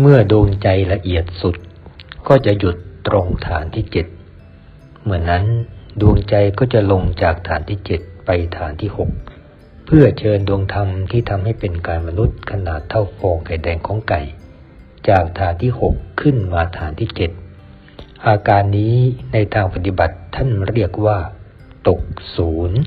เมื่อดวงใจละเอียดสุด ก็จะหยุดตรงฐานที่เจ็ดเมื่อนั้นดวงใจก็จะลงจากฐานที่เจ็ดไปฐานที่หกเพื่อเชิญดวงธรรมที่ทำให้เป็นกายมนุษย์ขนาดเท่าฟองไข่แดงของไก่ จากฐานที่หกขึ้นมาฐานที่เจ็ดอาการนี้ในทางปฏิบัติท่านเรียกว่า ตกศูนย์